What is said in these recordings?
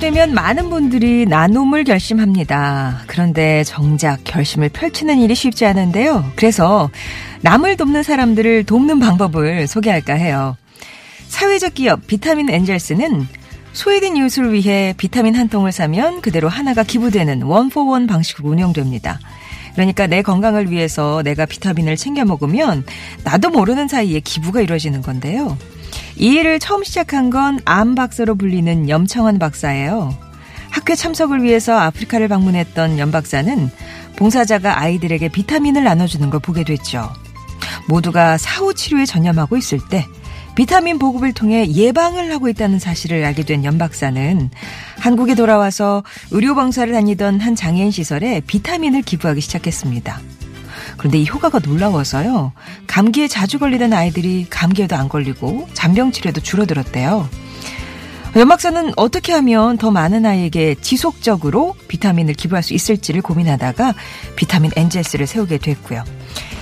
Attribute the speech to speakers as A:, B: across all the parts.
A: 되면 많은 분들이 나눔을 결심합니다. 그런데 정작 결심을 펼치는 일이 쉽지 않은데요. 그래서 남을 돕는 사람들을 돕는 방법을 소개할까 해요. 사회적 기업 비타민 엔젤스는 소외된 이웃을 위해 비타민 한 통을 사면 그대로 하나가 기부되는 원포원 방식으로 운영됩니다. 그러니까 내 건강을 위해서 내가 비타민을 챙겨 먹으면 나도 모르는 사이에 기부가 이루어지는 건데요. 이 일을 처음 시작한 건 암 박사로 불리는 염청환 박사예요. 학회 참석을 위해서 아프리카를 방문했던 염 박사는 봉사자가 아이들에게 비타민을 나눠주는 걸 보게 됐죠. 모두가 사후 치료에 전념하고 있을 때 비타민 보급을 통해 예방을 하고 있다는 사실을 알게 된 연 박사는 한국에 돌아와서 의료봉사를 다니던 한 장애인 시설에 비타민을 기부하기 시작했습니다. 그런데 이 효과가 놀라워서요. 감기에 자주 걸리던 아이들이 감기에도 안 걸리고 잔병 치료도 줄어들었대요. 연 박사는 어떻게 하면 더 많은 아이에게 지속적으로 비타민을 기부할 수 있을지를 고민하다가 비타민 엔젤스를 세우게 됐고요.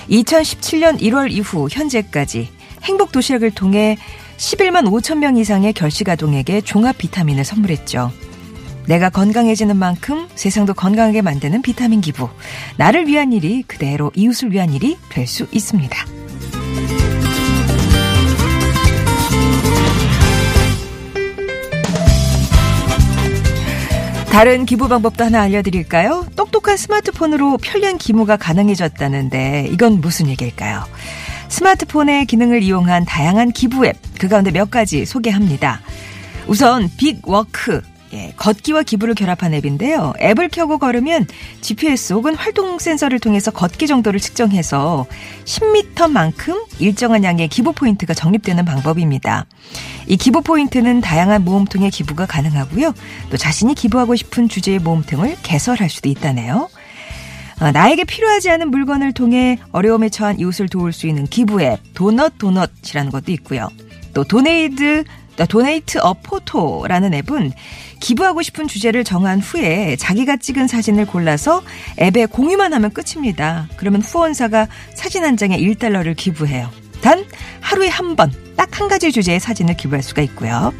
A: 2017년 1월 이후 현재까지 행복 도시락을 통해 11만 5천 명 이상의 결식아동에게 종합 비타민을 선물했죠. 내가 건강해지는 만큼 세상도 건강하게 만드는 비타민 기부. 나를 위한 일이 그대로 이웃을 위한 일이 될 수 있습니다. 다른 기부 방법도 하나 알려드릴까요? 똑똑한 스마트폰으로 편리한 기부가 가능해졌다는데 이건 무슨 얘기일까요? 스마트폰의 기능을 이용한 다양한 기부 앱, 그 가운데 몇 가지 소개합니다. 우선 빅워크, 예, 걷기와 기부를 결합한 앱인데요. 앱을 켜고 걸으면 GPS 혹은 활동 센서를 통해서 걷기 정도를 측정해서 10m만큼 일정한 양의 기부 포인트가 적립되는 방법입니다. 이 기부 포인트는 다양한 모험통에 기부가 가능하고요. 또 자신이 기부하고 싶은 주제의 모험통을 개설할 수도 있다네요. 어, 나에게 필요하지 않은 물건을 통해 어려움에 처한 이웃을 도울 수 있는 기부 앱 도넛 도넛이라는 것도 있고요. 또 도네이드 도네이트 어 포토라는 앱은 기부하고 싶은 주제를 정한 후에 자기가 찍은 사진을 골라서 앱에 공유만 하면 끝입니다. 그러면 후원사가 사진 한 장에 1달러를 기부해요. 단 하루에 한 번, 딱 한 가지 주제의 사진을 기부할 수가 있고요.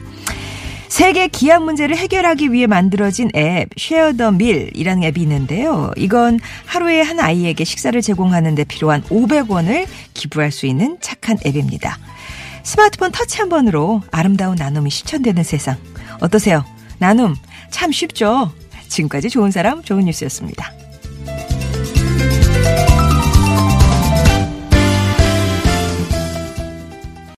A: 세계 기압 문제를 해결하기 위해 만들어진 앱 쉐어 더 밀이라는 앱이 있는데요. 이건 하루에 한 아이에게 식사를 제공하는 데 필요한 500원을 기부할 수 있는 착한 앱입니다. 스마트폰 터치 한 번으로 아름다운 나눔이 실천되는 세상. 어떠세요? 나눔 참 쉽죠? 지금까지 좋은 사람 좋은 뉴스였습니다.